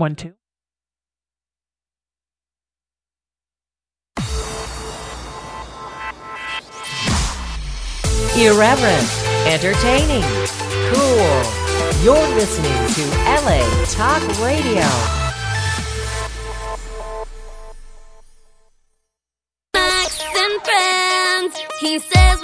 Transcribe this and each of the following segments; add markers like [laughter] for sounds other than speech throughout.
One, two. Irreverent, entertaining, cool. You're listening to LA Talk Radio. Max and friends. He says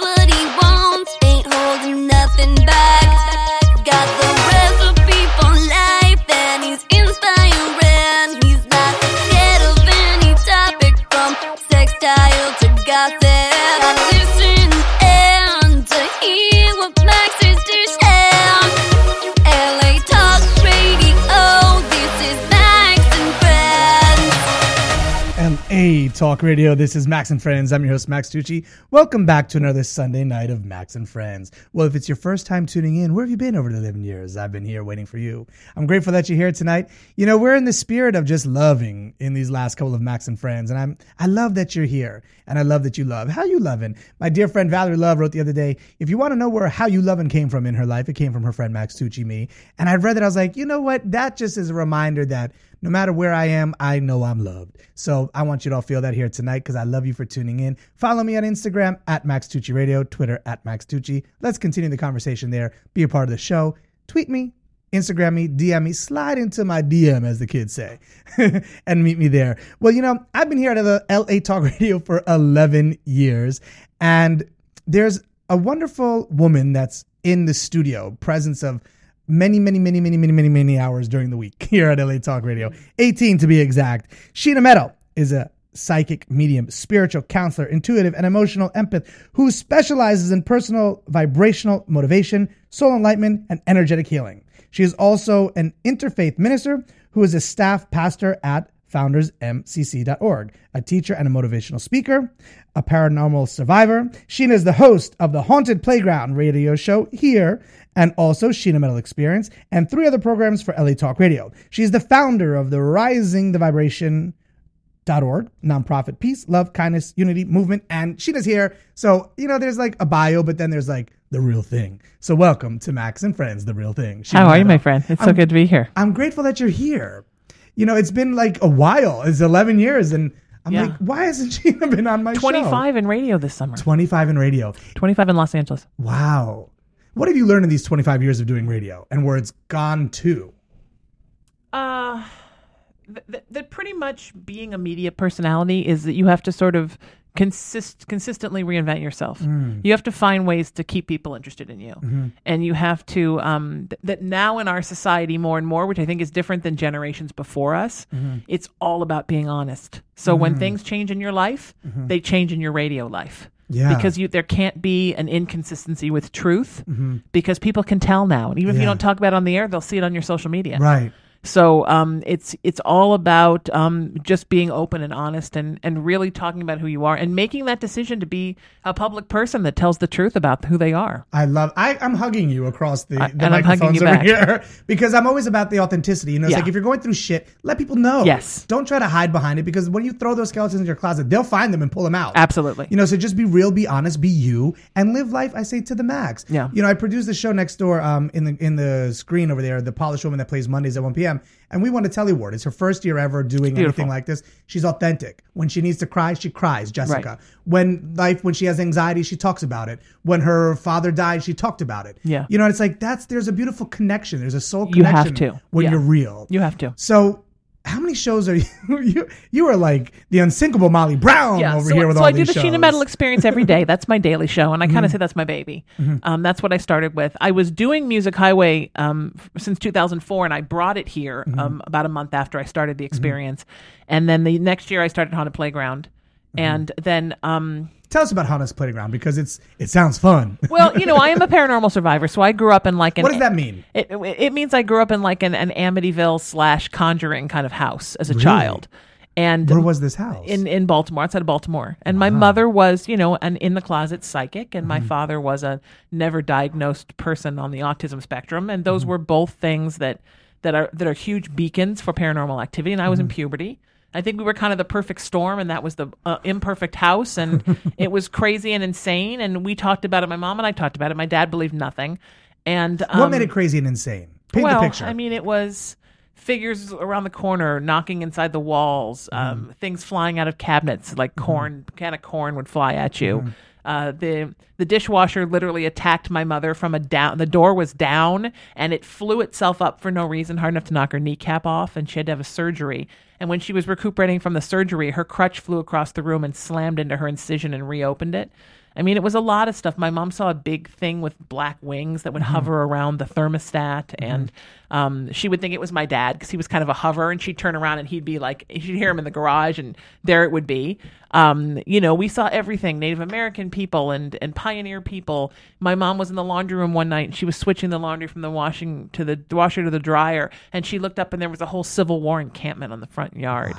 Talk Radio. This is Max and Friends. I'm your host, Max Tucci. Welcome back to another Sunday night of Max and Friends. Well, if it's your first time tuning in, where have you been over the 11 years? I've been here waiting for you. I'm grateful that you're here tonight. You know, we're in the spirit of just loving in these last couple of Max and Friends, and I'm I love that you're here, and I love that you love. How you loving? My dear friend Valerie Love wrote the other day, if you want to know where how you loving came from in her life, it came from her friend Max Tucci, me. And I read that I was like, you know what? That just is a reminder that no matter where I am, I know I'm loved. So I want you to all feel that here tonight because I love you for tuning in. Follow me on Instagram at Max Tucci Radio, Twitter at Max Tucci. Let's continue the conversation there. Be a part of the show. Tweet me, Instagram me, DM me, slide into my DM, as the kids say, [laughs] and meet me there. Well, you know, I've been here at the LA Talk Radio for 11 years, and there's a wonderful woman that's in the studio, presence of many, many, many, many, many, many, many hours during the week [laughs] here at LA Talk Radio. 18 to be exact. Sheena Metal is a psychic medium, spiritual counselor, intuitive, and emotional empath who specializes in personal vibrational motivation, soul enlightenment, and energetic healing. She is also an interfaith minister who is a staff pastor at foundersmcc.org, a teacher and a motivational speaker, a paranormal survivor. Sheena is the host of the Haunted Playground radio show here and also Sheena Metal Experience and three other programs for LA Talk Radio. She is the founder of the Raising the Vibration org nonprofit peace love kindness unity movement and sheena's here so you know there's like a bio but then there's like the real thing so welcome to max and friends the real thing Sheena How are you, my friend? It's so I'm- good to be here. i'm grateful that you're here you know it's been like a while it's 11 years and i'm Yeah. like why hasn't [laughs] sheena been on my show 25 in radio this summer. 25 in radio 25 in Los Angeles. wow what have you learned in these 25 years of doing radio and where it's gone to Uh, th- th- that pretty much being a media personality is that you have to sort of consist consistently reinvent yourself. Mm. You have to find ways to keep people interested in you, mm-hmm. and you have to um, th- that now in our society more and more, which I think is different than generations before us. Mm-hmm. It's all about being honest. So when mm-hmm. things change in your life, they change in your radio life. Yeah. Because you there can't be an inconsistency with truth because people can tell now. And even if you don't talk about it on the air, they'll see it on your social media. right So um, it's it's all about um, just being open and honest and, and really talking about who you are and making that decision to be a public person that tells the truth about who they are. I love. I, I'm hugging you across the, I- the and microphones over back. here [laughs] because I'm always about the authenticity. You know, it's Yeah. like if you're going through shit, let people know. Yes. Don't try to hide behind it because when you throw those skeletons in your closet, they'll find them and pull them out. Absolutely. You know, so just be real, be honest, be you, and live life. I say to the max. Yeah. You know, I produced the show next door, um, in the in the screen over there, the polished woman that plays Mondays at 1 p.m. And we won a Telly Award. It's her first year ever doing Beautiful. anything like this. She's authentic. When she needs to cry, she cries. Jessica. Right. When life, when she has anxiety, she talks about it. When her father died, she talked about it. Yeah. You know, it's like that's there's a beautiful connection. There's a soul You have to. when Yeah. you're real. You have to. So. How many shows are [laughs] you? You, you are like the unsinkable Molly Brown Yeah, over so, here with all these shows. so all I do the shows. Mm-hmm. Sheena Metal experience every day. That's my daily show, and I kind of say that's my baby. Um, that's what I started with. I was doing Music Highway um, since 2004, and I brought it here Mm-hmm. um, about a month after I started the experience, and then the next year I started Haunted Playground, Mm-hmm. and then um, Tell us about Haunted Playground because it's it sounds fun. [laughs] well, you know, I am a paranormal survivor, so I grew up in like an. what does that mean? It, it means I grew up in like an, an Amityville slash Conjuring kind of house as a child, and Where was this house? in in Baltimore, outside of Baltimore. And my mother was, you know, an in the closet psychic, and my mm-hmm. father was a never diagnosed person on the autism spectrum, and those mm-hmm. were both things that that are that are huge beacons for paranormal activity. And I was in mm-hmm. puberty. I think we were kind of the perfect storm, and that was the uh, imperfect house, and [laughs] it was crazy and insane. And we talked about it. My mom and I talked about it. My dad believed nothing, and um, what made it crazy and insane? Paint well, the picture. I mean, it was figures around the corner knocking inside the walls, Mm-hmm. um, things flying out of cabinets, like corn, can of corn would fly at you. Mm-hmm. Uh, the the dishwasher literally attacked my mother from a down. The door was down, and it flew itself up for no reason, hard enough to knock her kneecap off, and she had to have a surgery. And when she was recuperating from the surgery, her crutch flew across the room and slammed into her incision and reopened it. I mean, it was a lot of stuff. My mom saw a big thing with black wings that would hover around the thermostat, and um, she would think it was my dad because he was kind of a hover, and she'd turn around and he'd be like, she'd hear him in the garage, and there it would be. Um, you know, we saw everything Native American people and, and pioneer people. My mom was in the laundry room one night, and she was switching the laundry from the washing to the washer to the dryer, and she looked up, and there was a whole Civil War encampment on the front yard.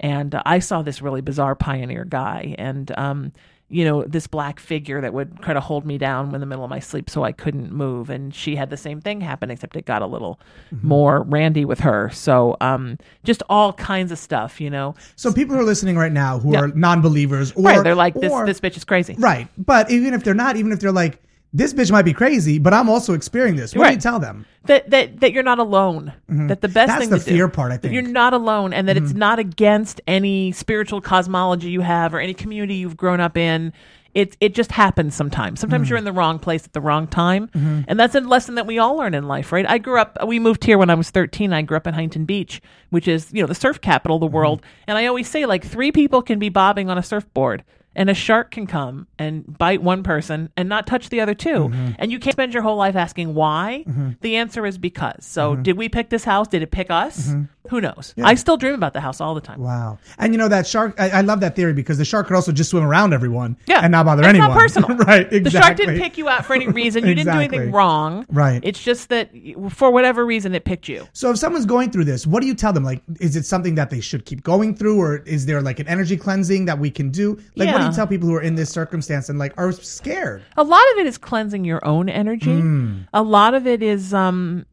And uh, I saw this really bizarre pioneer guy, and um, you know, this black figure that would kind of hold me down in the middle of my sleep so I couldn't move. And she had the same thing happen, except it got a little more randy with her. So, um, just all kinds of stuff, you know. So people who are listening right now who Yeah. are non-believers, or right. They're like, this, or- this bitch is crazy. right? But even if they're not, even if they're like, this bitch might be crazy, but I'm also experiencing this. What do you tell them? That, that, that you're not alone. That the best Mm-hmm. That's thing the to do- fear part, I think. Mm-hmm. You're not alone and that it's not against any spiritual cosmology you have or any community you've grown up in. It, it just happens sometimes. Sometimes Mm. you're in the wrong place at the wrong time. Mm-hmm. And that's a lesson that we all learn in life, right? I grew up, we moved here when I was 13. I grew up in Huntington Beach, which is, you know, the surf capital of Mm-hmm. the world. And I always say, like, three people can be bobbing on a surfboard. And a shark can come and bite one person and not touch the other 2 Mm-hmm. And you can't spend your whole life asking why. Mm-hmm. The answer is because. So, mm-hmm. did we pick this house? Did it pick us? Mm-hmm. Who knows? I still dream about the house all the time. Wow. And you know that shark. I, I love that theory because the shark could also just swim around everyone, Yeah. and not bother It's anyone. not personal. [laughs] right? Exactly. The shark didn't pick you out for any reason. You didn't do anything [laughs] wrong. Right. It's just that for whatever reason it picked you. So if someone's going through this, what do you tell them? Like, is it something that they should keep going through, or is there like an energy cleansing that we can do? Like, what do you tell people who are in this circumstance and like are scared? A lot of it is cleansing your own energy. Hmm. A lot of it is um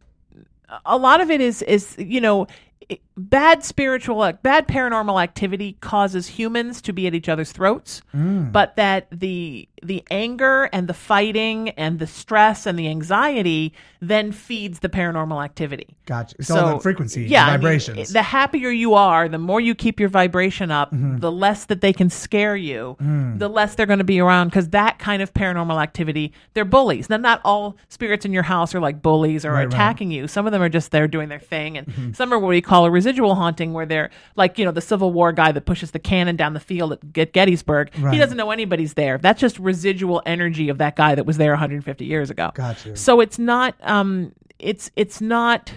a lot of it is is you know it- bad spiritual bad paranormal activity causes humans to be at each other's throats Hmm. but that the the anger and the fighting and the stress and the anxiety then feeds the paranormal activity Gotcha. It's all that frequency, yeah, I mean, vibrations. the happier you are, the more you keep your vibration up, Mm-hmm. the less that they can scare you, Mm. the less they're going to be around because that kind of paranormal activity, they're bullies. Now, not all spirits in your house are like bullies or Right, Mm-hmm. right. attacking you. Some of them are just there doing their thing, and some are what we call a residual haunting, where they're like, you know, the Civil War guy that pushes the cannon down the field at Get- Gettysburg. Right. He doesn't know anybody's there. That's just residual energy of that guy that was there 150 years ago. Got you. So it's not, um, it's it's not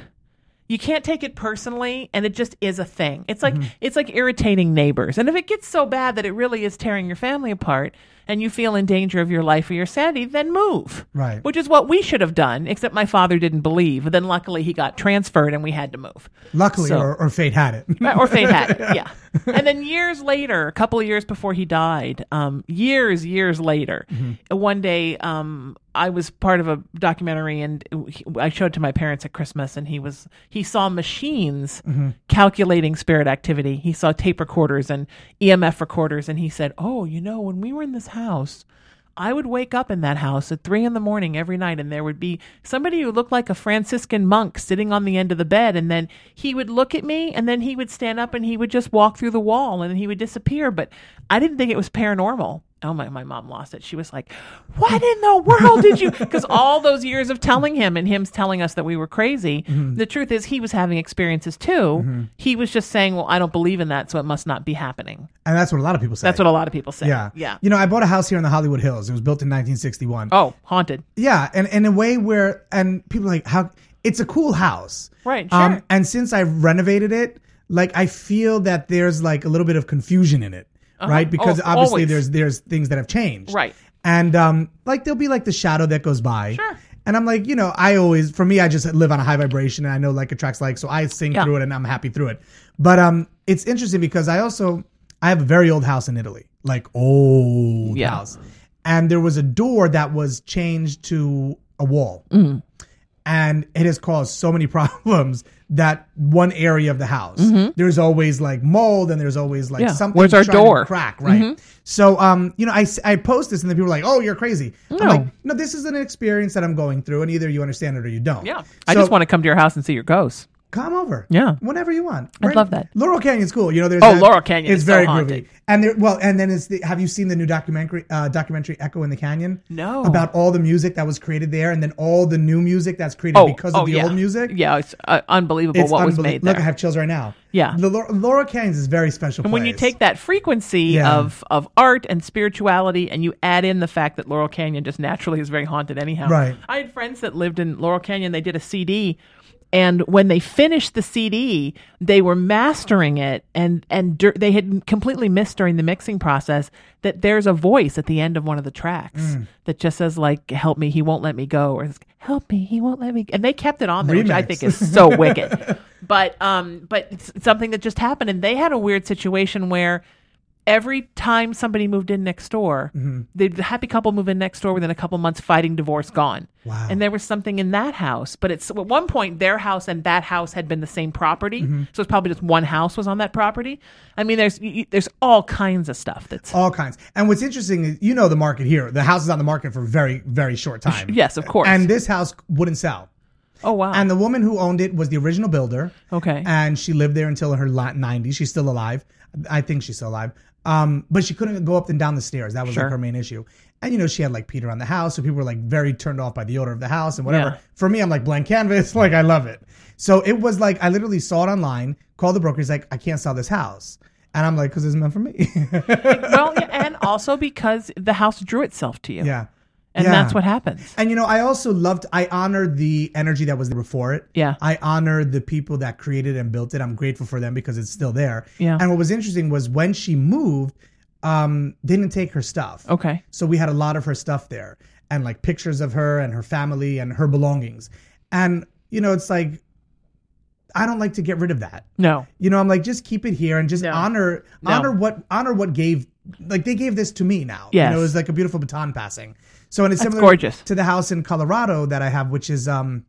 you can't take it personally and it just is a thing it's like Mm-hmm. it's like irritating neighbors and if it gets so bad that it really is tearing your family apart and you feel in danger of your life or your sanity then move Right. which is what we should have done except my father didn't believe then luckily he got transferred and we had to move Luckily, So- or, or fate had it. [laughs] Or fate had it, [laughs] yeah. And then years later, a couple of years before he died, um, years, years later, one day, um, I was part of a documentary, and I showed it to my parents at Christmas, and he was he saw machines calculating spirit activity. He saw tape recorders and EMF recorders, and he said, "Oh, you know, when we were in this house." I would wake up in that house at three in the morning every night, and there would be somebody who looked like a Franciscan monk sitting on the end of the bed. And then he would look at me, and then he would stand up and he would just walk through the wall and he would disappear. But I didn't think it was paranormal. Oh my! My mom lost it. She was like, "What in the world did you?" [laughs] Because all those years of telling him and him telling us that we were crazy. The truth is, he was having experiences too. He was just saying, "Well, I don't believe in that, so it must not be happening." And that's what a lot of people say. That's what a lot of people say. Yeah. yeah. You know, I bought a house here in the Hollywood Hills. It was built in 1961. Oh, haunted. Yeah, and in a way where and people are like how it's a cool house, Right, Um, sure. and since I've renovated it, like I feel that there's like a little bit of confusion in it, right? Because Oh, obviously always. there's there's things that have changed, Right. And um, like there'll be like the shadow that goes by, Sure. And I'm like, you know, I always for me, I just live on a high vibration, and I know like attracts like, so I sing Yeah. through it, and I'm happy through it. But um, it's interesting because I also I have a very old house in Italy, like old Yeah. house, and there was a door that was changed to a wall Mm-hmm. and it has caused so many [laughs] problems that one area of the house there's always like mold and there's always like Mm-hmm. Yeah. something Where's our door? Mm-hmm. crack right so um you know I, I post this and then people are like oh you're crazy i'm No. like no this is an experience that i'm going through and either you understand it or you don't Yeah. I just want to come to your house and see your ghosts. Come over. Yeah. whenever you want. I'd love that. Laurel Canyon's cool. You know, there's Oh, that- Laurel Canyon It's is so very groovy. And there, well, and then it's the. Have you seen the new documentary? Uh, documentary Echo in the Canyon. No. About all the music that was created there, and then all the new music that's created Oh, because of oh, the yeah. old music. Yeah, it's uh, unbelievable It's what was made there. Look, I have chills right now. Yeah. the Laurel, Laurel Canyons is a very special. and when you place. take that frequency Yeah. of of art and spirituality and you add in the fact that Laurel Canyon just naturally is very haunted anyhow. Right. I had friends that lived in Laurel Canyon, they did a CD and when they finished the CD, they were mastering it and and dur- they had completely missed during the mixing process that there's a voice at the end of one of the tracks Mm. that just says like help me, he won't let me go or help me, he won't let me and they kept it on there, which I think is so [laughs] wicked. But um, but it's something that just happened, and they had a weird situation where every time somebody moved in next door, Mm-hmm. the happy couple move in next door within a couple months, fighting, divorce, gone. Wow. And there was something in that house, but it's at one point their house and that house had been the same property, Mm-hmm. so it's probably just one house was on that property. I mean, there's you, there's all kinds of stuff that's all kinds. And what's interesting is, you know, the market here. The house is on the market for a very, very short time. Yes, of course. And this house wouldn't sell. oh wow, And the woman who owned it was the original builder. Okay. And she lived there until her la- 90s. She's still alive. I think she's still alive. Um, but she couldn't go up and down the stairs. That was Sure. like her main issue. And you know, she had like Peter on the house, so people were like very turned off by the odor of the house and whatever. Yeah. For me, I'm like blank canvas, [laughs] like I love it. So it was like I literally saw it online, called the broker, he's like, I can't sell this house. And I'm like, because it's meant for me. [laughs] well, yeah, and also because the house drew itself to you, yeah. And Yeah. that's what happens. And you know, I also loved. I honored the energy that was there before it. Yeah. I honored the people that created and built it. I'm grateful for them because it's still there. Yeah. And what was interesting was when she moved, um, they didn't take her stuff. Okay. So we had a lot of her stuff there, and like pictures of her and her family and her belongings. And you know, it's like I don't like to get rid of that. No. You know, I'm like, just keep it here and just No. honor No. honor what honor what gave like they gave this to me now. Yes. You know, it was like a beautiful baton passing. So and it's That's similar gorgeous. to the house in Colorado that I have, which is um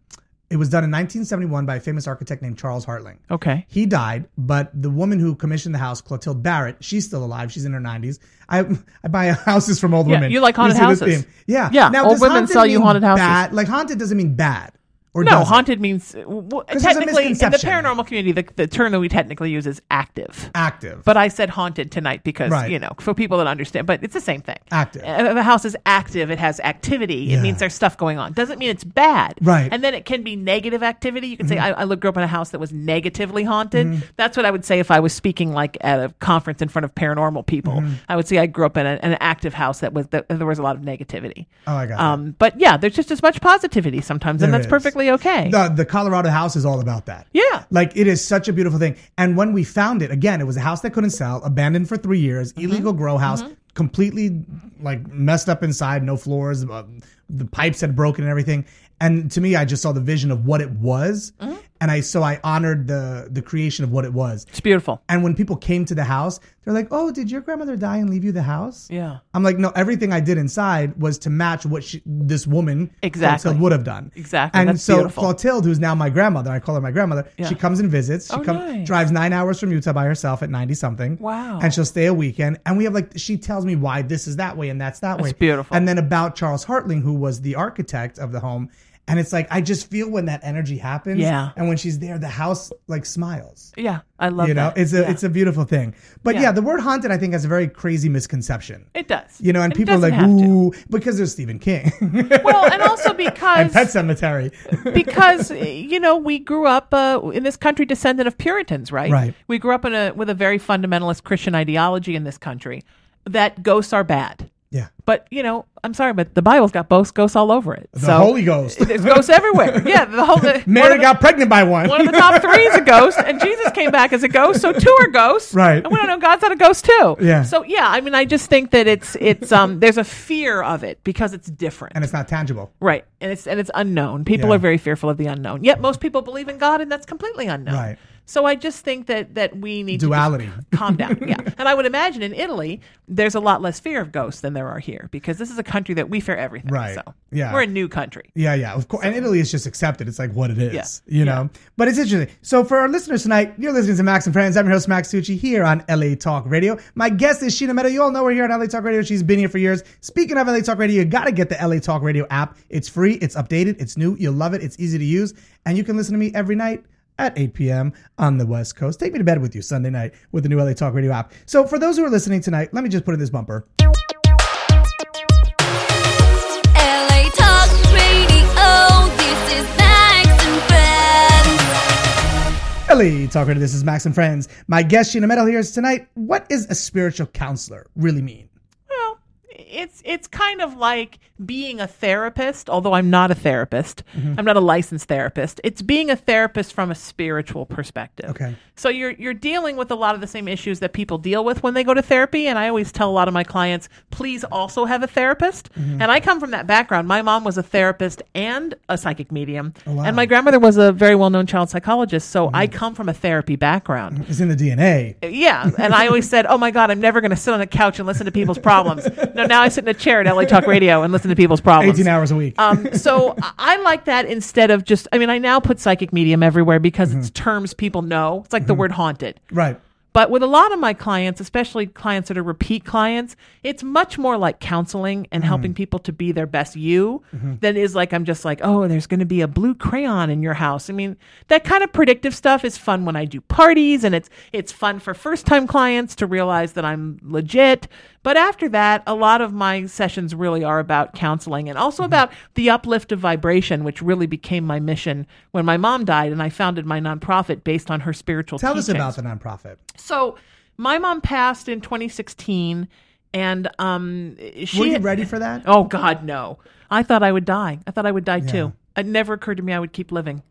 it was done in 1971 by a famous architect named Charles Haertling. Okay. He died, but the woman who commissioned the house, Clotilde Barrett, she's still alive. She's in her 90s. I I buy [laughs] houses from old Yeah, women. you like haunted the houses. theme. Yeah. Now, old women sell you haunted houses. Bad? Like haunted doesn't mean bad. Or No, does it? haunted means well, there's a technically in the misconception. paranormal community. The, the term that we technically use is active. active. But I said haunted tonight because Right. you know for people that understand. But it's the same thing. Active. Uh, the house is active. It has activity. Yeah. It means there's stuff going on. Doesn't mean it's bad. Right. Mm-hmm. And then it can be negative activity. You can say I, I grew up in a house that was negatively haunted. That's what I would say if I was speaking like at a conference in front of paranormal people. Mm-hmm. I would say I grew up in a, an active house that was that there was a lot of negativity. Oh, I got that. Um, but yeah, there's just as much positivity sometimes, and There that's is. perfectly okay. the the Colorado house is all about that. Yeah. Like it is such a beautiful thing. And when we found it, again, it was a house that couldn't sell, abandoned for three years, Mm-hmm. illegal grow house, completely like messed up inside, no floors, uh, the pipes had broken and everything. And to me, I just saw the vision of what it was, Mm-hmm. And I so I honored the the creation of what it was. it's beautiful. And when people came to the house, they're like, "Oh, did your grandmother die and leave you the house?" Yeah. I'm like, "No, everything I did inside was to match what she, this woman Exactly. Would have done." Exactly. And That's so beautiful. Clotilde, who's now my grandmother, I call her my grandmother. Yeah. She comes and visits. She Oh, come, nice. drives nine hours from Utah by herself at ninety something. Wow. And she'll stay a weekend. And we have like she tells me why this is that way and that's that way. beautiful. And then about Charles Haertling, who was the architect of the home. And it's like I just feel when that energy happens. Yeah. And when she's there, the house like smiles. Yeah, I love You know, that. it's a Yeah. it's a beautiful thing. But yeah. Yeah. the word haunted I think has a very crazy misconception. it does. You know, and people are like, doesn't to. ooh, because there's Stephen King Well, and [laughs] also because and Pet Sematary. because [laughs] you know we grew up uh, in this country descendant of Puritans, right? Right. We grew up in a with a very fundamentalist Christian ideology in this country that ghosts are bad. Yeah. But you know, I'm sorry, but the Bible's got ghosts, ghosts all over it. The so Holy Ghost. There's ghosts everywhere. [laughs] Yeah, the whole. The, [laughs] Mary the- got pregnant by one. One of the top [laughs] three is a ghost, and Jesus came back as a ghost, so two are ghosts. Right. And we don't know God's not a ghost too. Yeah. So yeah, I mean, I just think that it's it's um there's a fear of it because it's different. and it's not tangible. Right. And it's and it's unknown. People Yeah. are very fearful of the unknown. Yet most people believe in God and that's completely unknown. Right. So I just think that that we need Duality. to calm down. [laughs] Yeah. And I would imagine in Italy there's a lot less fear of ghosts than there are here because this is a country that we fear everything. Right. So Yeah. we're a new country. Yeah, yeah, of course. And Italy is just accepted. It's like what it is, Yeah. you know. But it's interesting. So for our listeners tonight, you're listening to Max and Friends. I'm your host Max Tucci here on LA Talk Radio. My guest is Sheena Metal. You all know her here on LA Talk Radio. She's been here for years. Speaking of LA Talk Radio, you got to get the LA Talk Radio app. It's free. It's updated. It's new. You'll love it. It's easy to use, and you can listen to me every night. At 8 p.m. on the West Coast. Take me to bed with you Sunday night with the new LA Talk Radio app. So for those who are listening tonight, let me just put in this bumper. LA Talk Radio. This is Max and Friends. LA Talk Radio, this is Max and Friends. My guest, Sheena Metal, here is tonight. What is a spiritual counselor really mean? Well, it's it's kind of like being a therapist, although I'm not a therapist. Mm-hmm. I'm not a licensed therapist. It's being a therapist from a spiritual perspective. Okay. So you're you're dealing with a lot of the same issues that people deal with when they go to therapy, and I always tell a lot of my clients, please also have a therapist. Mm-hmm. And I come from that background. My mom was a therapist and a psychic medium, oh, wow. and my grandmother was a very well known child psychologist. So I mm-hmm. come from a therapy background. It's in the DNA. Yeah, and I always said, "Oh my God, I'm never going to sit on a couch and listen to people's problems." [laughs] No, now I sit in a chair at LA Talk Radio and listen to people's problems. 18 hours a week. Um, so I- I like that instead of just. I mean, I now put psychic medium everywhere because it's terms people know. It's like the word haunted. right. But with a lot of my clients, especially clients that are repeat clients, it's much more like counseling and mm-hmm. helping people to be their best you mm-hmm. than is like I'm just like, oh, there's going to be a blue crayon in your house. I mean, that kind of predictive stuff is fun when I do parties and it's it's fun for first-time clients to realize that I'm legit. But after that, a lot of my sessions really are about counseling and also mm-hmm. about the uplift of vibration, which really became my mission when my mom died and I founded my nonprofit based on her spiritual Tell us about the nonprofit. So my mom passed in 2016, and um, she. Were you ready for that? Oh God, no! I thought I would die. I thought I would die too. It never occurred to me I would keep living.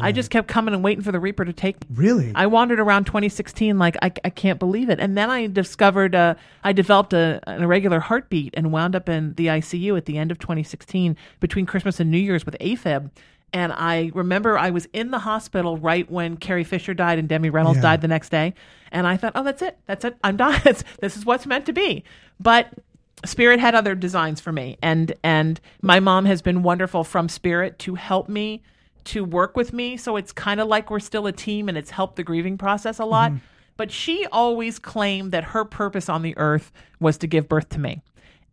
I just kept coming and waiting for the Reaper to take me. Really? I wandered around 2016 like I, I can't believe it, and then I discovered uh, I developed a, an irregular heartbeat and wound up in the ICU at the end of 2016 between Christmas and New Year's with AFib. And I remember I was in the hospital right when Carrie Fisher died and Debbie Reynolds Yeah. died the next day, and I thought, oh, that's it, that's it, I'm done. [laughs] This is what's meant to be. But Spirit had other designs for me, and and my mom has been wonderful from Spirit to help me to work with me. So it's kind of like we're still a team, and it's helped the grieving process a lot. Mm-hmm. But she always claimed that her purpose on the earth was to give birth to me.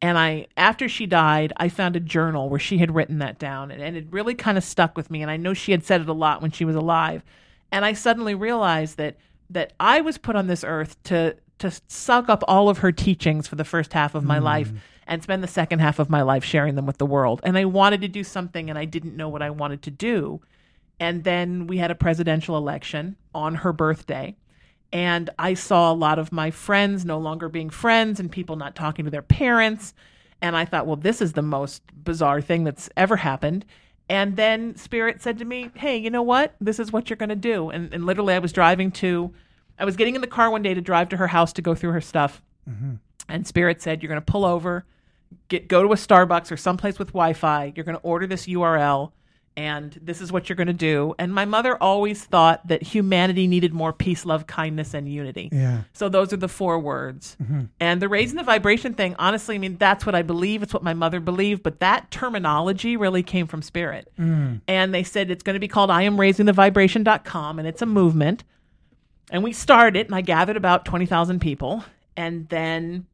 And I, after she died, I found a journal where she had written that down, and, and it really kind of stuck with me. And I know she had said it a lot when she was alive. And I suddenly realized that that I was put on this earth to to suck up all of her teachings for the first half of my hmm. life and spend the second half of my life sharing them with the world. And I wanted to do something, and I didn't know what I wanted to do. And then we had a presidential election on her birthday. And I saw a lot of my friends no longer being friends and people not talking to their parents. And I thought, well, this is the most bizarre thing that's ever happened. And then Spirit said to me, hey, you know what? This is what you're going to do. And, and literally, I was driving to, I was getting in the car one day to drive to her house to go through her stuff. Mm-hmm. And Spirit said, you're going to pull over, get go to a Starbucks or someplace with Wi-Fi. You're going to order this URL, and this is what you're going to do. And my mother always thought that humanity needed more peace, love, kindness, and unity. Yeah. So those are the four words. Mm-hmm. And the raising the vibration thing, honestly, I mean, that's what I believe. It's what my mother believed. But that terminology really came from Spirit. Mm. And they said it's going to be called I am raising the vibration.com, and it's a movement. And we started, and I gathered about 20,000 people. And then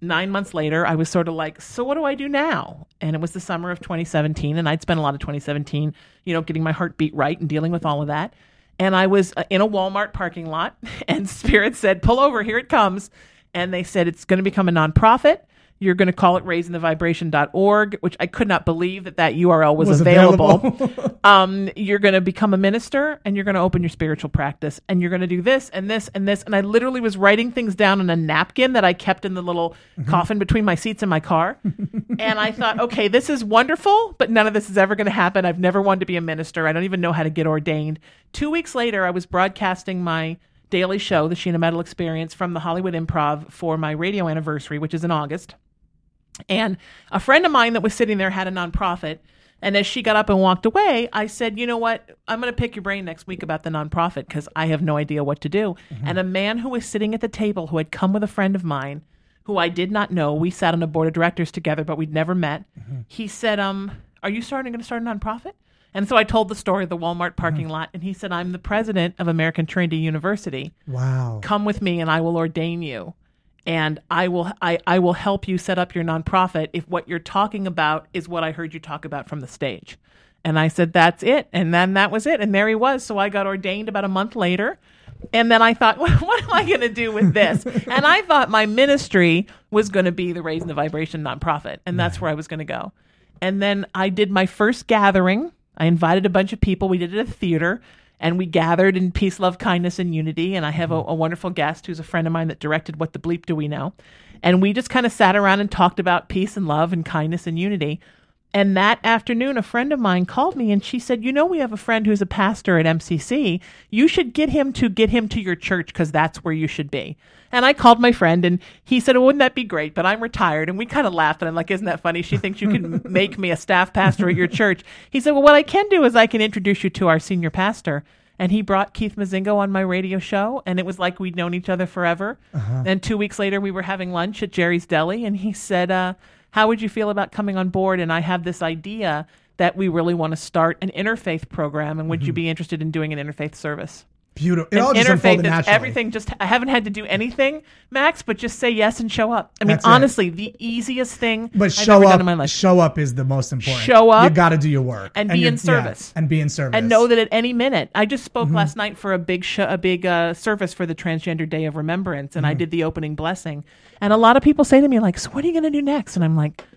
nine months later, I was sort of like, so what do I do now? And it was the summer of 2017, and I'd spent a lot of 2017, you know, getting my heartbeat right and dealing with all of that. And I was uh, in a Walmart parking lot, [laughs] and Spirit said, pull over, here it comes. And they said, it's going to become a nonprofit. You're going to call it raisingthevibration.org, which I could not believe that that URL was, Was available. available. [laughs] um, you're going to become a minister and you're going to open your spiritual practice and you're going to do this and this and this. And I literally was writing things down on a napkin that I kept in the little coffin between my seats in my car. [laughs] and I thought, okay, this is wonderful, but none of this is ever going to happen. I've never wanted to be a minister. I don't even know how to get ordained. Two weeks later, I was broadcasting my daily show, The Sheena Metal Experience, from the Hollywood Improv for my radio anniversary, which is in August. And a friend of mine that was sitting there had a nonprofit. And as she got up and walked away, I said, You know what? I'm going to pick your brain next week about the nonprofit because I have no idea what to do. Mm-hmm. And a man who was sitting at the table who had come with a friend of mine who I did not know, we sat on a board of directors together, but we'd never met. Mm-hmm. He said, um, Are you starting going to start a nonprofit? And so I told the story of the Walmart parking mm-hmm. lot. And he said, I'm the president of American Trinity University wow. come with me and I will ordain you and I will I, I will help you set up your nonprofit if what you're talking about is what I heard you talk about from the stage. And I said, That's it. And then that was it. And there he was. So I got ordained about a month later. And then I thought, [laughs] what, what am I going to do with this? [laughs] and I thought my ministry was going to be the Raising the Vibration nonprofit. And that's where I was going to go. And then I did my first gathering. I invited a bunch of people. We did it at a theater and we gathered in peace, love, kindness, and unity. And I have a, mm-hmm. a wonderful guest who's a friend of mine that directed What the Bleep Do We Know? And we just kind of sat around and talked about peace and love and kindness and unity. And that afternoon, a friend of mine called me and she said, You know, we have a friend who's a pastor at MCC. You should get him to get him to your church because that's where you should be. And I called my friend and he said, well, Wouldn't that be great? But I'm retired. And we kind of laughed. And I'm like, Isn't that funny? She thinks you can [laughs] make me a staff pastor at your church. He said, Well, what I can do is I can introduce you to our senior pastor and he brought Keith Mozingo on my radio show, and it was like we'd known each other forever. And two weeks later, we were having lunch at Jerry's Deli, and he said, uh, "How would you feel about coming on board?" And I have this idea that we really want to start an interfaith program, and would you mm-hmm. be interested in doing an interfaith service? Beautiful. It And all just interfaith naturally. everything. Just I haven't had to do anything, Max, but just say yes and show up. I mean, That's it. honestly, the easiest thing But I've show ever up. in my life. Show up is the most important. Show up You got to do your work and be you're- in yeah, service. and be in service. and know that at any minute i just spoke Mm-hmm. last night for a big show, a big uh, service for the transgender day of remembrance and i Mm-hmm. did the opening blessing and a lot of people say to me like so what are you going to do next and i'm like I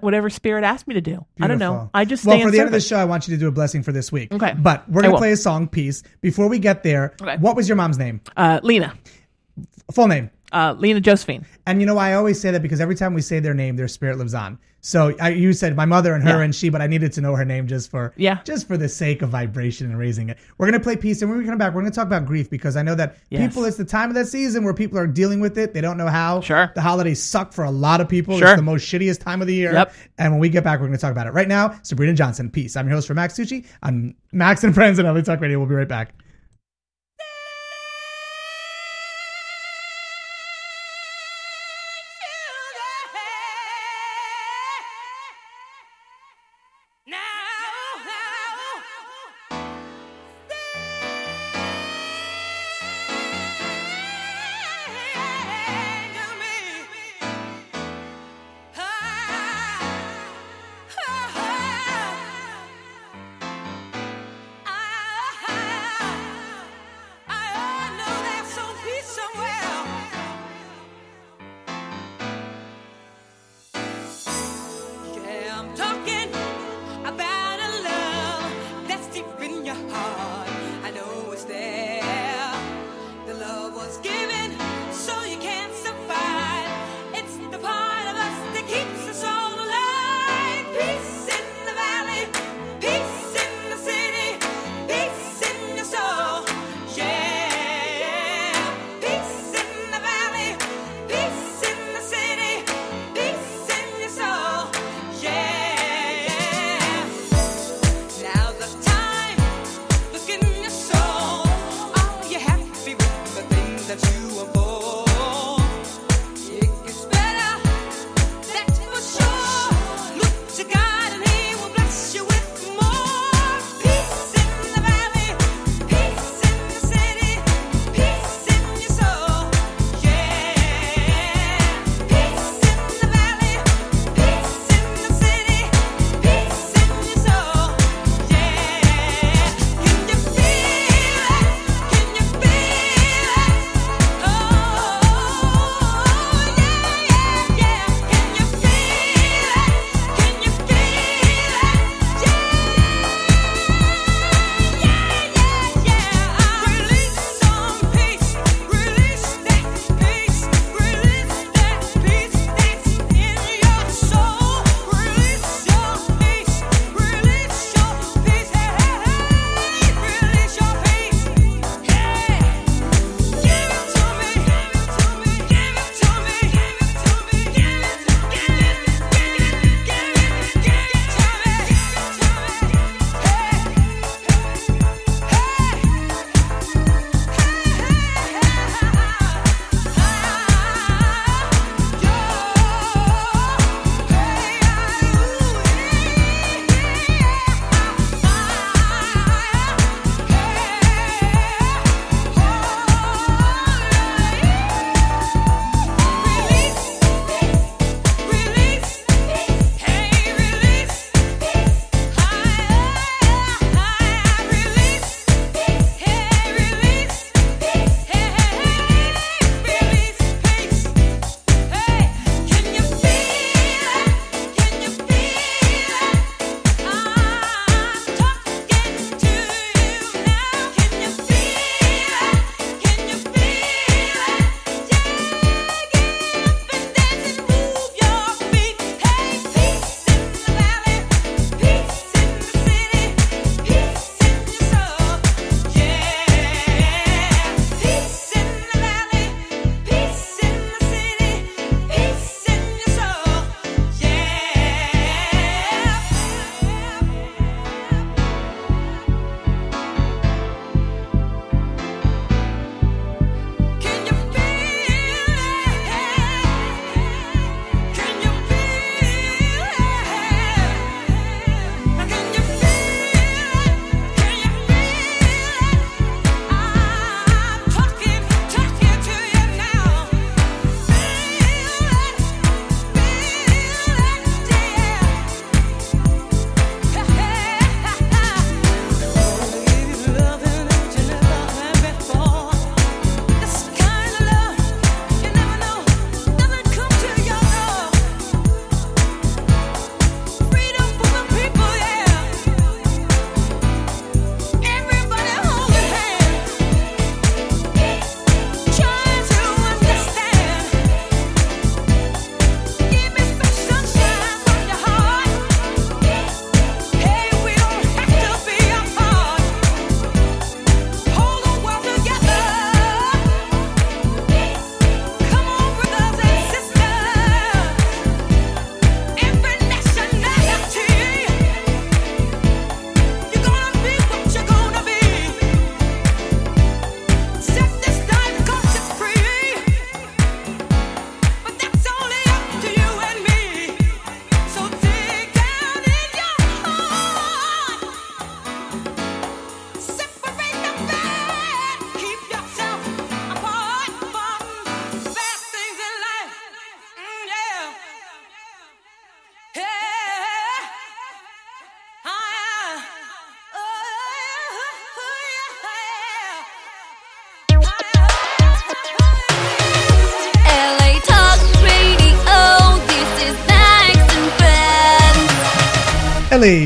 whatever spirit asked me to do i don't know i just well for the end of the show. I want you to do a blessing for this week. Okay. but we're gonna play a song piece before we get there. Okay. What was your mom's name? uh, lena Full name. Uh, lena josephine And you know, I always say that because every time we say their name, their spirit lives on. So I, you said my mother and her Yeah. and she, but I needed to know her name just for Yeah. just for the sake of vibration and raising it. We're gonna play peace, and when we come back, we're gonna talk about grief because I know that Yes. people. It's the time of that season where people are dealing with it. They don't know how. Sure. The holidays suck for a lot of people. Sure. It's the most shittiest time of the year. Yep. And when we get back, we're gonna talk about it. Right now, Sabrina Johnson. Peace. I'm your host for Max Tucci. I'm Max and Friends and LA Talk Radio. We'll be right back.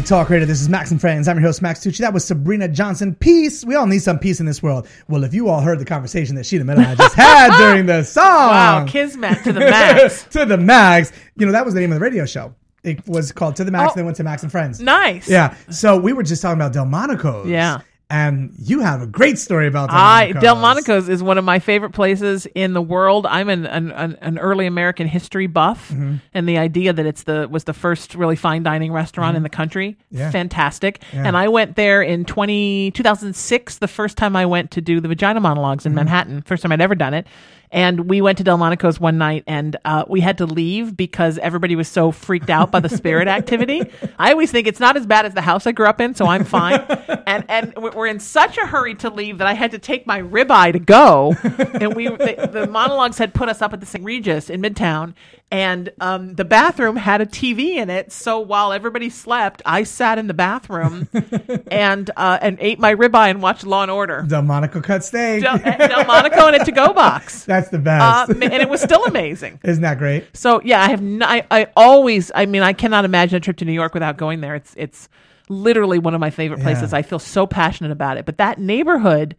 Talk Radio. This is Max and Friends. I'm your host, Max Tucci. That was Sabrina Johnson. Peace. We all need some peace in this world. Well, if you all heard the conversation that Sheena Metal and I just [laughs] had during the song. Wow, Kismet to the max. [laughs] to the max. You know, that was the name of the radio show. It was called To the Max, Oh. then went to Max and Friends. nice. Yeah. So we were just talking about Delmonico's. Yeah. And you have a great story about I Delmonico's. Delmonico's is one of my favorite places in the world. I'm an an, an, early American history buff, Mm-hmm. and the idea that it's the was the first really fine dining restaurant in the country, Mm-hmm. Yeah. fantastic. And I went there in 20, 2006, the first time I went to do the vagina monologues Mm-hmm. in Manhattan, first time I'd ever done it. And we went to Delmonico's one night, and uh, we had to leave because everybody was so freaked out by the spirit [laughs] activity. I always think it's not as bad as the house I grew up in, so I'm fine. [laughs] and and we- we're in such a hurry to leave that I had to take my ribeye to go. And we the, the monologues had put us up at the St. Regis in Midtown, and um, the bathroom had a TV in it. So while everybody slept, I sat in the bathroom [laughs] and uh, and ate my ribeye and watched Law and Order. Delmonico cut steak. Del- Delmonico in a to-go [laughs] box. That's the Uh, best. ma- and it was still amazing. [laughs] Isn't that great? So yeah, I have. n I I always. I mean, I cannot imagine a trip to New York without going there. It's it's literally one of my favorite places. Yeah. I feel so passionate about it. But that neighborhood,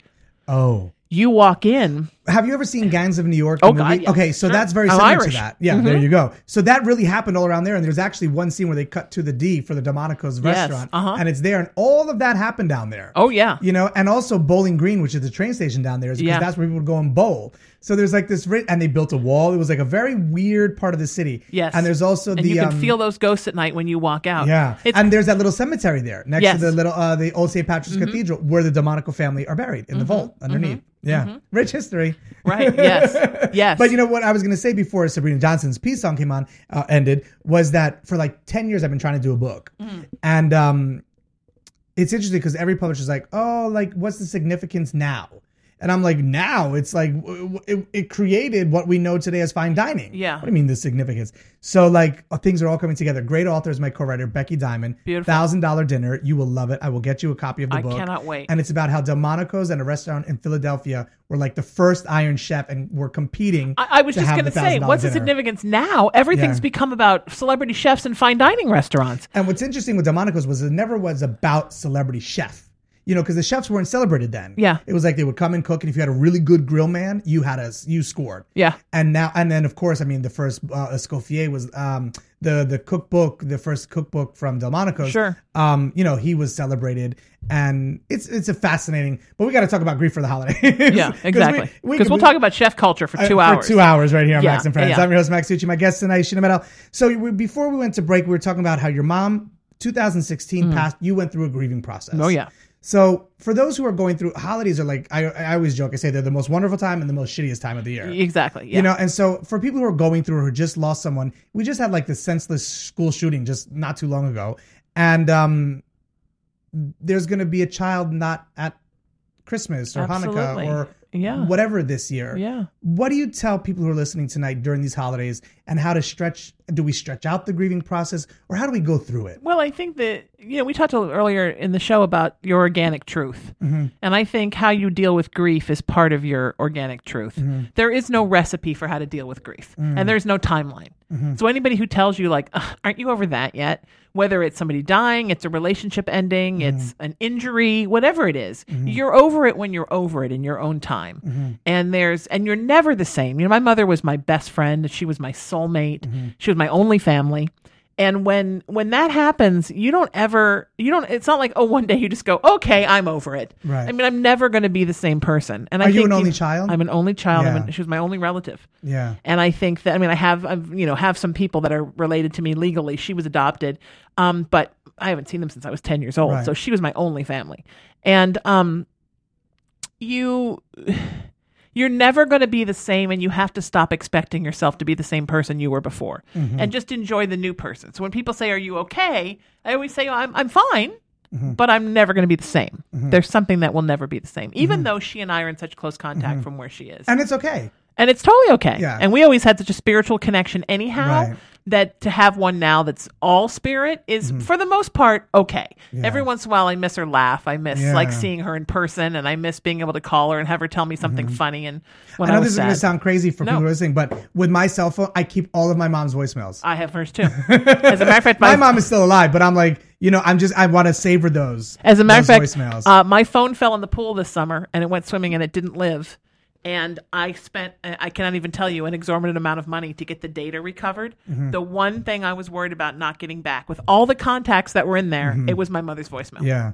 Oh. You walk in. Have you ever seen Gangs of New York? Oh, God, yeah. Okay, so Sure. that's very I'm similar Irish. Mm-hmm. to that. Yeah, there you go. So that really happened all around there, and there's actually one scene where they cut to the D for the Delmonico's Yes, restaurant, uh-huh. and it's there, and all of that happened down there. Oh yeah. You know, and also Bowling Green, which is the train station down there, is because Yeah. that's where people would go and bowl. So there's like this, and they built a wall. It was like a very weird part of the city. Yes. and there's also and the you can um, feel those ghosts at night when you walk out. yeah, It's, and there's that little cemetery there next Yes. Mm-hmm. to the little uh, the old St. Patrick's Cathedral where the Delmonico family are buried in the vault underneath. Yeah, rich history. right. Yes. [laughs] Yes. But you know what I was going to say before Sabrina Johnson's peace song came on uh, ended was that for like ten years I've been trying to do a book, Mm-hmm. and um, it's interesting because every publisher's like, oh, like what's the significance now? And I'm like, now it's like it, it created what we know today as fine dining. Yeah. What do you mean the significance? So like uh, things are all coming together. Great author is my co-writer Becky Diamond. Beautiful. Thousand dollar dinner. You will love it. I will get you a copy of the I book. cannot wait. And it's about how Delmonico's and a restaurant in Philadelphia were like the first Iron Chef and were competing. I, I was to just going to say, $1,000 what's the significance now? Everything's Yeah. become about celebrity chefs and fine dining restaurants. And what's interesting with Delmonico's was it never was about celebrity chef. You know, because the chefs weren't celebrated then. Yeah. It was like they would come and cook, and if you had a really good grill man, you had a you scored. Yeah. And now, and then of course, I mean, the first uh, Escoffier was um, the the cookbook, the first cookbook from Delmonico's. Sure. Um, you know, he was celebrated, and it's it's a fascinating. But we got to talk about grief for the holidays. [laughs] yeah, exactly. we- we Because could- we'll talk about chef culture for uh, two for hours. two hours right here on Yeah, Max and Friends. yeah. I'm your host, Max Tucci. My guest tonight, Sheena Metal. So we, before we went to break, we were talking about how your mom, 2016 passed. You went through a grieving process. Oh, yeah. So for those who are going through holidays, are like I, I always joke. I say they're the most wonderful time and the most shittiest time of the year. Exactly. Yeah. You know, and so for people who are going through or who just lost someone, we just had like the senseless school shooting just not too long ago, and um, there's going to be a child not at Christmas or Absolutely. Hanukkah or Yeah. whatever this year. Yeah. What do you tell people who are listening tonight during these holidays and how to stretch? Do we stretch out the grieving process or how do we go through it? Well, I think that you know we talked a little earlier in the show about your organic truth, Mm-hmm. and I think how you deal with grief is part of your organic truth. Mm-hmm. There is no recipe for how to deal with grief, and there's no timeline. Mm-hmm. So anybody who tells you like, "Aren't you over that yet?" Whether it's somebody dying, it's a relationship ending, Mm-hmm. it's an injury, whatever it is, you're over it when you're over it in your own time. Mm-hmm. And there's and you're never the same. You know, my mother was my best friend. She was my soulmate. Mm-hmm. She was my only family. And when when that happens, you don't ever you don't. It's not like oh one day you just go okay I'm over it. Right. I mean I'm never going to be the same person. And I Are you think an only child? I'm an only child. I'm Yeah. an- she was my only relative. Yeah. And I think that I mean I have I've, you know have some people that are related to me legally. She was adopted, um, but I haven't seen them since I was ten years old. Right. So she was my only family, and um, you you're never going to be the same, and you have to stop expecting yourself to be the same person you were before, Mm-hmm. and just enjoy the new person. So when people say, "Are you okay?" I always say, "I'm I'm fine." Mm-hmm. But I'm never going to be the same. There's something that will never be the same, even Mm-hmm. though she and I are in such close contact from where she is And it's okay. and it's totally okay. Yeah. And we always had such a spiritual connection anyhow Right. That to have one now that's all spirit is for the most part okay. Mm-hmm. Yeah. Every once in a while I miss her laugh. I miss Yeah. like seeing her in person and I miss being able to call her and have her tell me something funny and when Mm-hmm. I I, know was this is going to sound crazy for No. people listening, but with my cell phone, I keep all of my mom's voicemails. I have hers too. [laughs] As a matter of fact, my my, mom is still alive, but I'm like, you know, I'm just I want to savor those. As a matter of fact, uh, my phone fell in the pool this summer and it went swimming and it didn't live. And I spent, I cannot even tell you, an exorbitant amount of money to get the data recovered. Mm-hmm. The one thing I was worried about not getting back with all the contacts that were in there, it was my mother's voicemail. Mm-hmm. Yeah.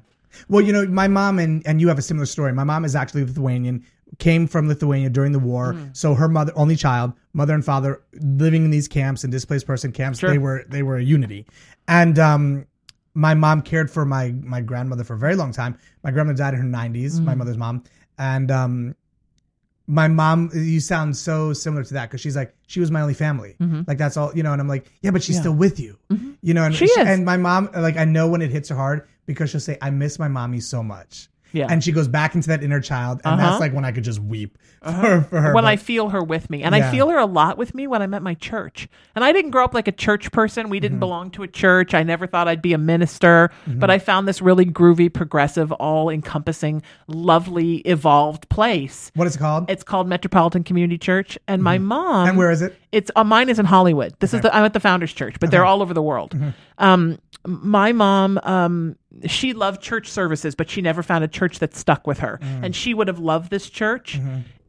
Well, you know, my mom and and you have a similar story. My mom is actually Lithuanian, came from Lithuania during the war. Hmm. So her mother, only child, mother and father, living in these camps and displaced person camps. Sure. They were they were a unity, and um, my mom cared for my my grandmother for a very long time. My grandmother died in her 90s, Hmm. my mother's mom, and um, my mom you sound so similar to that because she's like she was my only family. Like that's all you know and i'm like yeah but she's still with you. You know and Mm-hmm. She is. and my mom like i know when it hits her hard because she'll say i miss my mommy so much Yeah. and she goes back into that inner child and Uh-huh. that's like when i could just weep for, for her when but- I feel her with me. And Yeah. I feel her a lot with me when I'm at my church. And I didn't grow up like a church person. We Mm-hmm. didn't belong to a church. I never thought I'd be a minister. Mm-hmm. But I found this really groovy, progressive, all encompassing, lovely, evolved place. what is it called It's called Metropolitan Community Church. And my mom. Mm-hmm. and where is it It's uh, mine is in Hollywood. This is the I'm at the Founders Church, but they're all over the world. Mm-hmm. Um, my mom, um, she loved church services, but she never found a church that stuck with her, and she would have loved this church.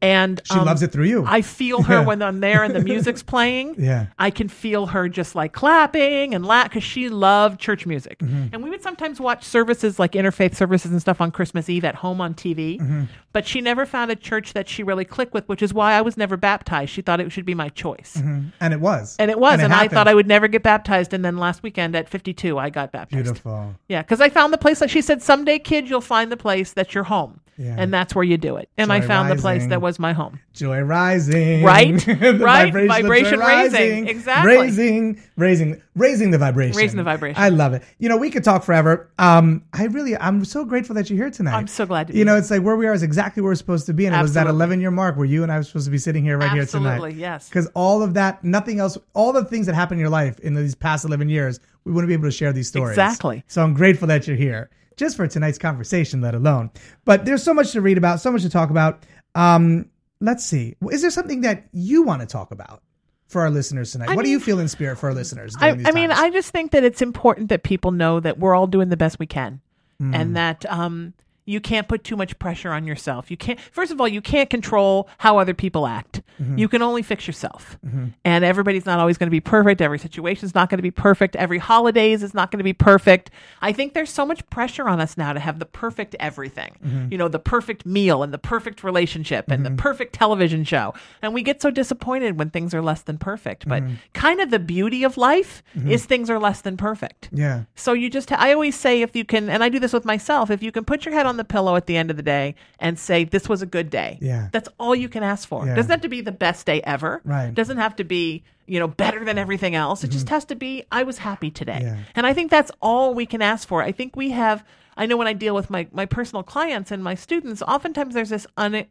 And Mm-hmm. she um, loves it through you I feel her Yeah. when I'm there and the [laughs] music's playing. Yeah. I can feel her just like clapping and laugh because she loved church music. Mm-hmm. And we would sometimes watch services like interfaith services and stuff on Christmas Eve at home on TV. Mm-hmm. But she never found a church that she really clicked with, which is why I was never baptized. She thought it should be my choice. and it was And it was. And, I happened. thought I would never get baptized. And then last weekend at 52, I got baptized. beautiful Yeah, because I found the place. Like she said, someday, kid, you'll find the place that's your home, Yeah. and that's where you do it. And I Joy found the place that was my home. joy rising Right? [laughs] Right? vibration Vibration raising. rising. Exactly. raising raising raising the vibration Raising the vibration. i love it you know we could talk forever um i really i'm so grateful that you're here tonight I'm so glad to be you know here. it's like where we are is exactly where we're supposed to be and it was that 11 year mark where you and i were supposed to be sitting here right here tonight Absolutely, yes. because all of that nothing else all the things that happened in your life in these past 11 years we wouldn't be able to share these stories Exactly. so i'm grateful that you're here just for tonight's conversation let alone. But there's so much to read about so much to talk about. Um let's see. Is there something that you want to talk about for our listeners tonight? What do you mean- feel in spirit for our listeners I, I mean. I just think that it's important that people know that we're all doing the best we can, Mm. and that um, you can't put too much pressure on yourself. You can't. First of all, you can't control how other people act. Mm-hmm. You can only fix yourself. And everybody's not always going to be perfect. Every situation's not going to be perfect. Every holidays is not going to be perfect. I think there's so much pressure on us now to have the perfect everything. Mm-hmm. You know, the perfect meal and the perfect relationship and the perfect television show. And we get so disappointed when things are less than perfect. But Mm-hmm. kind of the beauty of life is things are less than perfect. yeah So you just, I always say, if you can, and I do this with myself, if you can put your head on the pillow at the end of the day and say, this was a good day. Yeah. That's all you can ask for. Yeah. Doesn't have to be the best day ever. Right. Doesn't have to be, you know, better than everything else. It just has to be, I was happy today. Mm-hmm. Yeah. And I think that's all we can ask for. I think we have, I know when I deal with my, my personal clients and my students, oftentimes there's this un,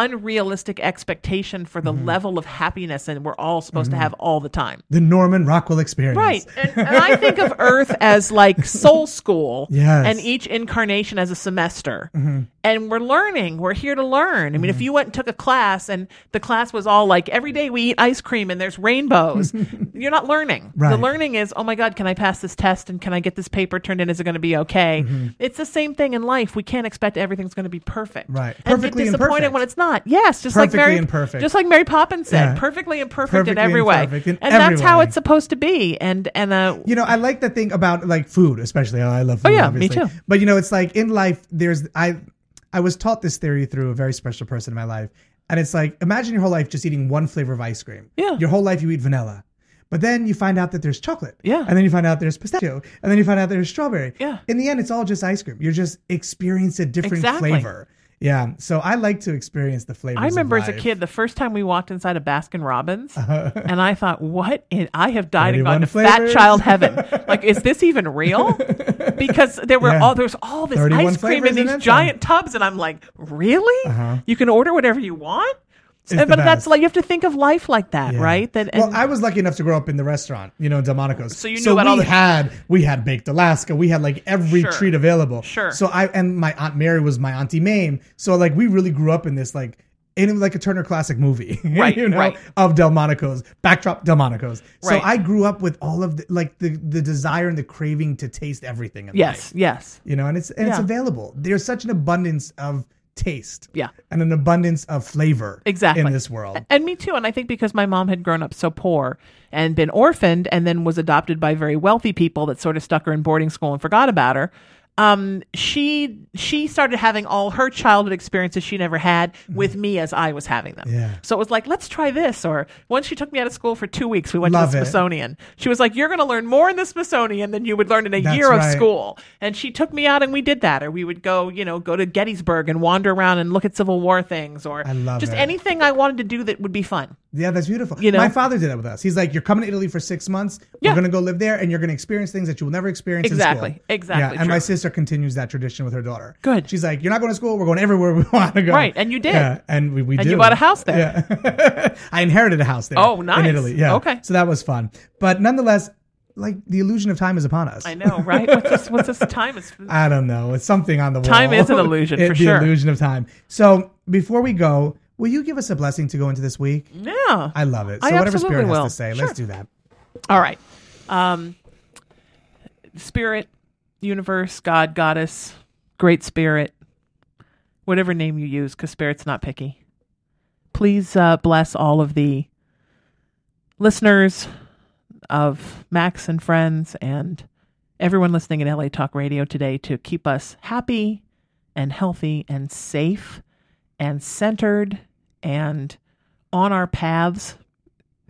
unrealistic expectation for the Mm-hmm. level of happiness and we're all supposed to have all the time. the norman rockwell experience Right. [laughs] And, and I think of Earth as like soul school. Yes. Mm-hmm. And each incarnation as a semester. And we're learning. We're here to learn. I mean, if you went and took a class and the class was all like, every day we eat ice cream and there's rainbows, [laughs] you're not learning. The learning is, oh my God, can I pass this test and can I get this paper turned in? Is it going to be okay? Mm-hmm. It's the same thing in life. We can't expect everything's going to be perfect. Right. And Perfectly get disappointed imperfect. when it's not. Yes. Just like Mary, imperfect. just like Mary Poppins said, Yeah. perfectly imperfect Perfectly in every way. in and every that's how it's supposed to be. And, and, uh, You know, I like the thing about like food, especially. Oh, I love food. Oh, yeah, me obviously. too. But you know, it's like in life, there's I, I was taught this theory through a very special person in my life, and it's like imagine your whole life just eating one flavor of ice cream. Yeah. Your whole life you eat vanilla, but then you find out that there's chocolate. Yeah. And then you find out there's pistachio, and then you find out there's strawberry. Yeah. In the end, it's all just ice cream. You're just experiencing a different Exactly. flavor. Yeah. So I like to experience the flavors. I remember as a kid, the first time we walked inside a Baskin Robbins, [laughs] uh-huh. and I thought, "What? In, I have died and gone to fat child heaven. [laughs] like, is this even real?" [laughs] Because there were Yeah. all there was all this ice cream in these some. giant tubs, and I'm like, "Really? Uh-huh. You can order whatever you want." It's the but that's like you have to think of life like that, Yeah. right? That well, I was lucky enough to grow up in the restaurant, you know, in Delmonico's. So you knew so about we all the- had we had baked Alaska, we had like every Sure. treat available. Sure. So I and my aunt Mary was my auntie Mame. So like we really grew up in this like in like a Turner Classic movie, [laughs] Right, you know, right. of Delmonico's backdrop Delmonico's. So Right. I grew up with all of the, like the the desire and the craving to taste everything. In Yes, life, yes. you know, and it's and it's available. There's such an abundance of taste, Yeah. and an abundance of flavor, Exactly. in this world. And me too. And I think because my mom had grown up so poor and been orphaned and then was adopted by very wealthy people that sort of stuck her in boarding school and forgot about her. Um, she she started having all her childhood experiences she never had with me as I was having them. Mm-hmm. Yeah. So it was like, let's try this. Or once she took me out of school for two weeks, we went Love to the Smithsonian. She was like, You're gonna learn more in the Smithsonian than you would learn in a That's year right. of school. And she took me out and we did that. Or we would go, you know, go to Gettysburg and wander around and look at Civil War things or just it. anything I wanted to do that would be fun. Yeah, that's beautiful. You know? My father did that with us. He's like, "You're coming to Italy for six months. Yeah. We're going to go live there, and you're going to experience things that you will never experience Exactly. in school." Exactly Yeah, and my sister continues that tradition with her daughter. Good. She's like, "You're not going to school. We're going everywhere we [laughs] want to go." Right, and you did. Yeah, and we, we And do. you bought a house there. Yeah, [laughs] I inherited a house there. Oh, nice. In Italy. Yeah. Okay. So that was fun, but nonetheless, like the illusion of time is upon us. I know, right? What's this? What's this time? Is [laughs] I don't know. It's something on the wall. Time is an illusion, It- for the sure. illusion of time. So before we go, will you give us a blessing to go into this week? yeah. I love it. So I whatever Spirit will. has to say, Sure. let's do that. All right. Um, spirit, universe, God, goddess, great spirit, whatever name you use, because spirit's not picky. Please uh, bless all of the listeners of Max and Friends and everyone listening in LA Talk Radio today to keep us happy and healthy and safe and centered and on our paths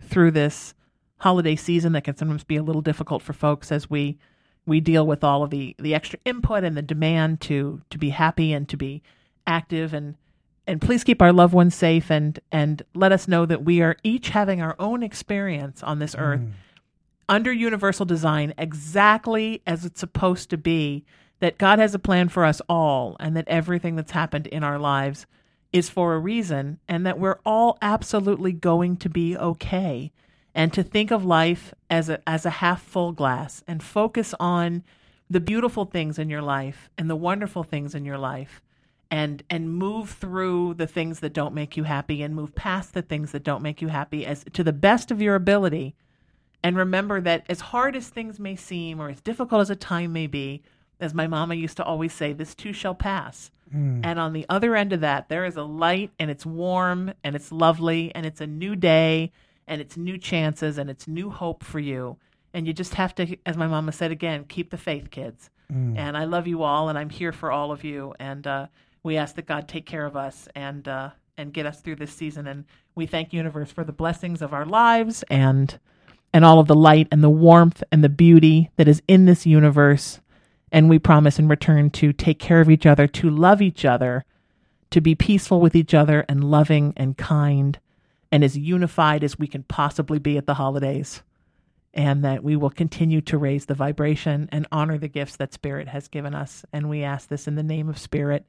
through this holiday season that can sometimes be a little difficult for folks as we we deal with all of the the extra input and the demand to to be happy and to be active. And and please keep our loved ones safe and and let us know that we are each having our own experience on this earth mm. under universal design exactly as it's supposed to be that God has a plan for us all and that everything that's happened in our lives is for a reason and that we're all absolutely going to be okay and to think of life as a as a half full glass and focus on the beautiful things in your life and the wonderful things in your life and and move through the things that don't make you happy and move past the things that don't make you happy as to the best of your ability and remember that as hard as things may seem or as difficult as a time may be, as my mama used to always say, this too shall pass. And on the other end of that, there is a light and it's warm and it's lovely and it's a new day and it's new chances and it's new hope for you. And you just have to, as my mama said again, keep the faith, kids. And I love you all and I'm here for all of you. And uh, we ask that God take care of us and, uh, and get us through this season. And we thank Universe for the blessings of our lives and and all of the light and the warmth and the beauty that is in this universe. And we promise in return to take care of each other, to love each other, to be peaceful with each other and loving and kind and as unified as we can possibly be at the holidays. And that we will continue to raise the vibration and honor the gifts that Spirit has given us. And we ask this in the name of Spirit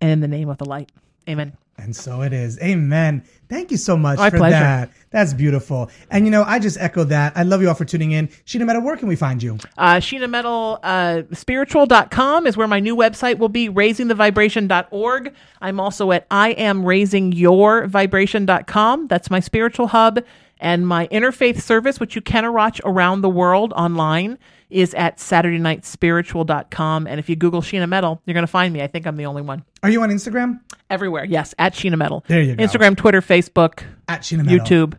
and in the name of the light. Amen. And so it is. Amen. Thank you so much My for pleasure. that. That's beautiful. And you know, I just echo that. I love you all for tuning in. Sheena Metal, where can we find you? Uh, Sheena Metal uh, Spiritual.com is where my new website will be, raisingthevibration.org. I'm also at I am raisingyourvibration.com. That's my spiritual hub. And my interfaith service, which you can watch around the world online, is at SaturdayNightSpiritual.com. And if you Google Sheena Metal, you're going to find me. I think I'm the only one. Are you on Instagram? Everywhere. Yes, at Sheena Metal. There you go. Instagram, Twitter, Facebook, At Sheena Metal. YouTube.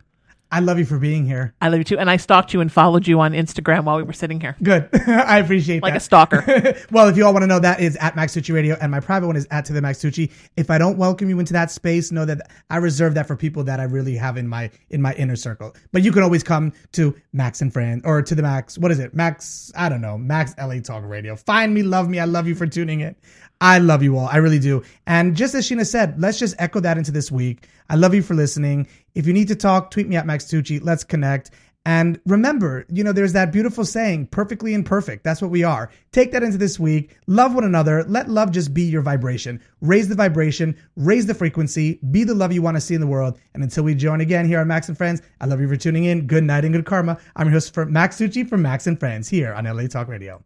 I love you for being here. I love you too. And I stalked you and followed you on Instagram while we were sitting here. Good. [laughs] I appreciate Like that. Like a stalker. [laughs] well, if you all want to know, that is at Max Tucci Radio, and my private one is at to the Max Tucci. If I don't welcome you into that space, know that I reserve that for people that I really have in my in my inner circle. But you can always come to Max and Friend or to the Max. What is it? Max? I don't know. Max LA Talk Radio. Find me, love me. I love you for tuning in. I love you all. I really do. And just as Sheena said, let's just echo that into this week. I love you for listening. If you need to talk, tweet me at Max Tucci. Let's connect. And remember, you know, there's that beautiful saying, perfectly imperfect. That's what we are. Take that into this week. Love one another. Let love just be your vibration. Raise the vibration, raise the frequency, be the love you want to see in the world. And until we join again here on Max and Friends, I love you for tuning in. Good night and good karma. I'm your host for Max Tucci from Max and Friends here on LA Talk Radio.